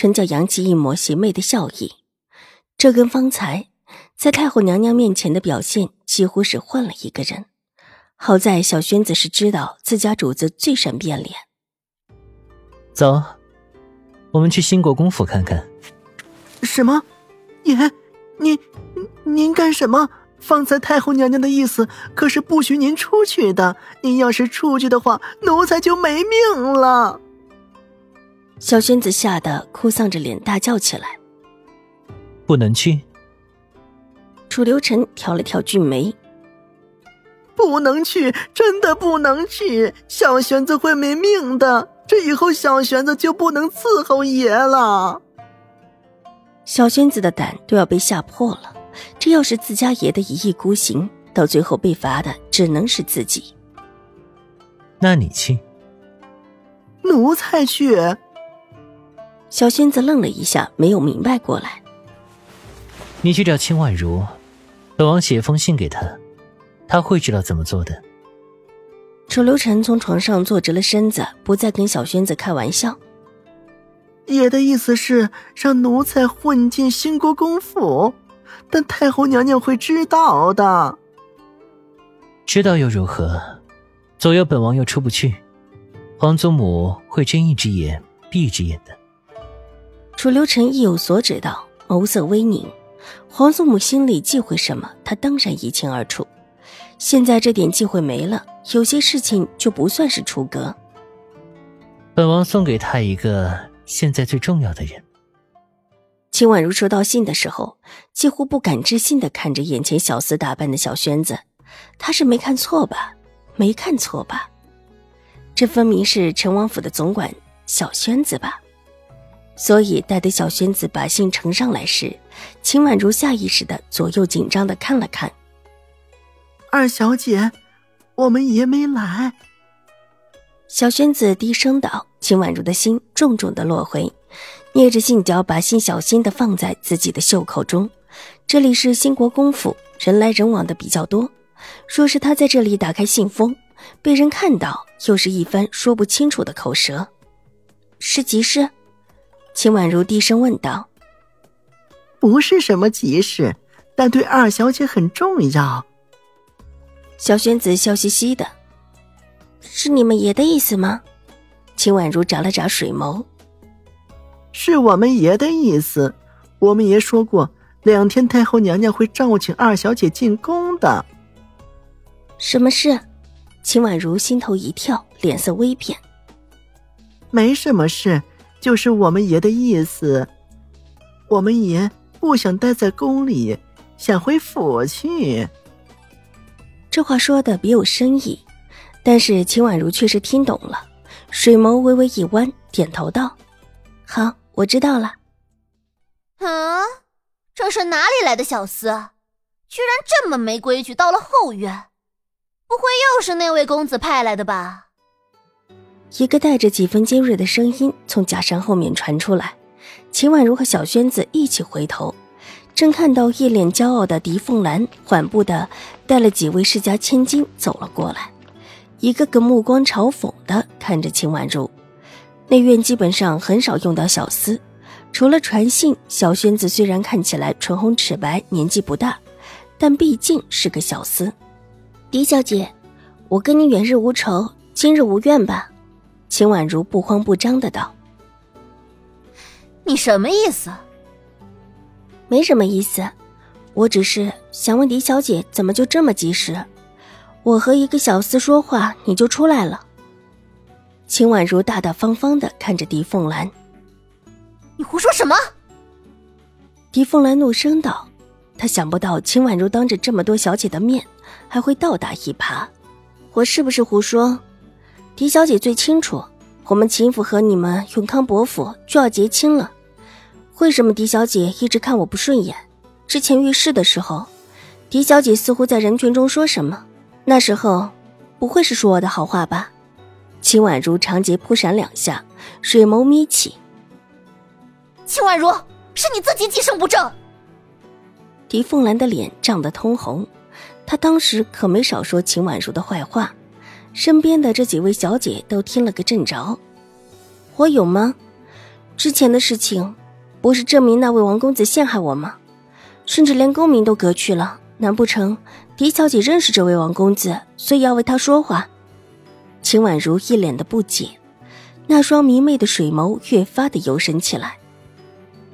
唇角扬起一抹邪魅的笑意，这跟方才在太后娘娘面前的表现几乎是换了一个人。好在小轩子是知道自家主子最善变脸。走，我们去兴国公府看看。什么？爷，您您干什么？方才太后娘娘的意思可是不许您出去的。您要是出去的话，奴才就没命了。小轩子吓得哭丧着脸大叫起来：“不能去！”楚留臣挑了挑俊眉：“不能去，真的不能去！小玄子会没命的，这以后小玄子就不能伺候爷了。”小轩子的胆都要被吓破了，这要是自家爷的一意孤行，到最后被罚的只能是自己。那你去？奴才去。小轩子愣了一下，没有明白过来。你去找秦婉如，本王写封信给她，她会知道怎么做的。楚留臣从床上坐直了身子，不再跟小轩子开玩笑。爷的意思是让奴才混进兴国公府，但太后娘娘会知道的。知道又如何？左右本王又出不去，皇祖母会睁一只眼闭一只眼的。楚留臣意有所指道，眸色微凝。皇祖母心里忌讳什么，他当然一清二楚。现在这点忌讳没了，有些事情就不算是出格。本王送给他一个现在最重要的人。秦婉如收到信的时候，几乎不敢置信的看着眼前小厮打扮的小轩子，他是没看错吧？没看错吧？这分明是陈王府的总管小轩子吧？所以，待得小轩子把信呈上来时，秦婉如下意识的左右紧张的看了看。二小姐，我们爷没来。小轩子低声道。秦婉如的心重重的落回，捏着信角，把信小心的放在自己的袖口中。这里是兴国公府，人来人往的比较多。若是他在这里打开信封，被人看到，又是一番说不清楚的口舌。是急事。秦婉如低声问道：“不是什么急事，但对二小姐很重要。”小轩子笑嘻嘻的：“是你们爷的意思吗？”秦婉如眨了眨水眸：“是我们爷的意思。我们爷说过，两天太后娘娘会召请二小姐进宫的。”什么事？秦婉如心头一跳，脸色微变：“没什么事。”就是我们爷的意思，我们爷不想待在宫里，想回府去。这话说的别有深意，但是秦婉如却是听懂了，水眸微微一弯，点头道：“好，我知道了。”啊，这是哪里来的小厮？居然这么没规矩，到了后院，不会又是那位公子派来的吧？一个带着几分尖锐的声音从假山后面传出来，秦婉如和小轩子一起回头，正看到一脸骄傲的狄凤兰缓步的带了几位世家千金走了过来，一个个目光嘲讽的看着秦婉如。内院基本上很少用到小厮，除了传信，小轩子虽然看起来唇红齿白，年纪不大，但毕竟是个小厮。狄小姐，我跟你远日无仇，今日无怨吧？秦婉如不慌不张的道：“你什么意思？没什么意思，我只是想问狄小姐，怎么就这么及时？我和一个小厮说话，你就出来了。”秦婉如大大方方的看着狄凤兰：“你胡说什么？”狄凤兰怒声道：“她想不到秦婉如当着这么多小姐的面，还会倒打一耙。我是不是胡说？”狄小姐最清楚，我们秦府和你们永康伯府就要结亲了，为什么狄小姐一直看我不顺眼？之前遇事的时候，狄小姐似乎在人群中说什么？那时候不会是说我的好话吧？秦婉如长睫扑闪两下，水眸眯起。秦婉如，是你自己几声不正？狄凤兰的脸涨得通红，她当时可没少说秦婉如的坏话，身边的这几位小姐都听了个正着。我有吗？之前的事情。不是证明那位王公子陷害我吗？甚至连功名都革去了。难不成狄小姐认识这位王公子，所以要为他说话？秦婉如一脸的不解，那双迷媚的水眸越发的幽深起来。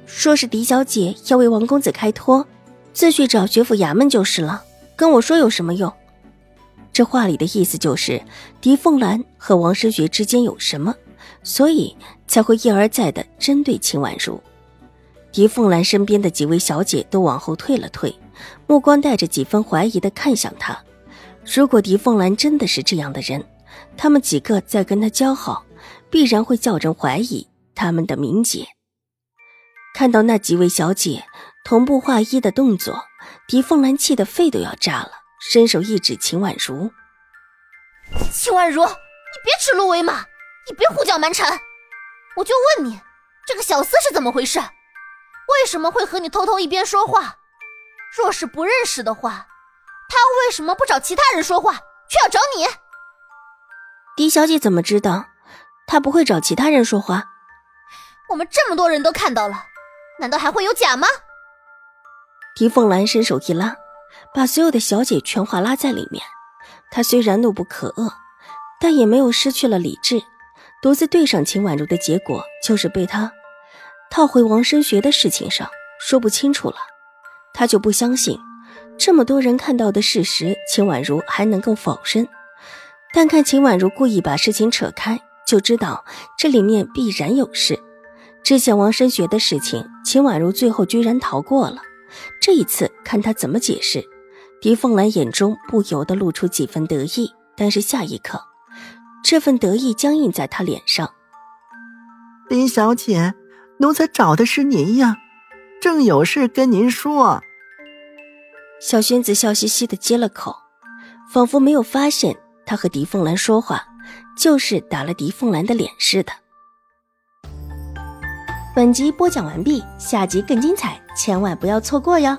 说是狄小姐要为王公子开脱，自去找学府衙门就是了。跟我说有什么用？这话里的意思就是，狄凤兰和王深学之间有什么，所以才会一而再的针对秦婉如。狄凤兰身边的几位小姐都往后退了退，目光带着几分怀疑的看向她。如果狄凤兰真的是这样的人，她们几个再跟她交好，必然会叫人怀疑他们的名节。看到那几位小姐同步画衣的动作，狄凤兰气得肺都要炸了，伸手一指秦婉如：“秦婉如，你别指鹿为马，你别胡搅蛮缠。我就问你，这个小厮是怎么回事？”为什么会和你偷偷一边说话？若是不认识的话，他为什么不找其他人说话，却要找你？狄小姐怎么知道他不会找其他人说话？我们这么多人都看到了，难道还会有假吗？狄凤兰伸手一拉，把所有的小姐全话拉在里面。她虽然怒不可遏，但也没有失去了理智。独自对上秦婉如的结果，就是被他。套回王深学的事情上说不清楚了，他就不相信这么多人看到的事实，秦婉如还能够否认。但看秦婉如故意把事情扯开，就知道这里面必然有事。之前王深学的事情，秦婉如最后居然逃过了，这一次看他怎么解释。狄凤兰眼中不由得露出几分得意，但是下一刻，这份得意僵硬在她脸上。林小姐。奴才找的是您呀，正有事跟您说。小轩子笑嘻嘻的接了口，仿佛没有发现他和狄凤兰说话，就是打了狄凤兰的脸似的。本集播讲完毕，下集更精彩，千万不要错过哟。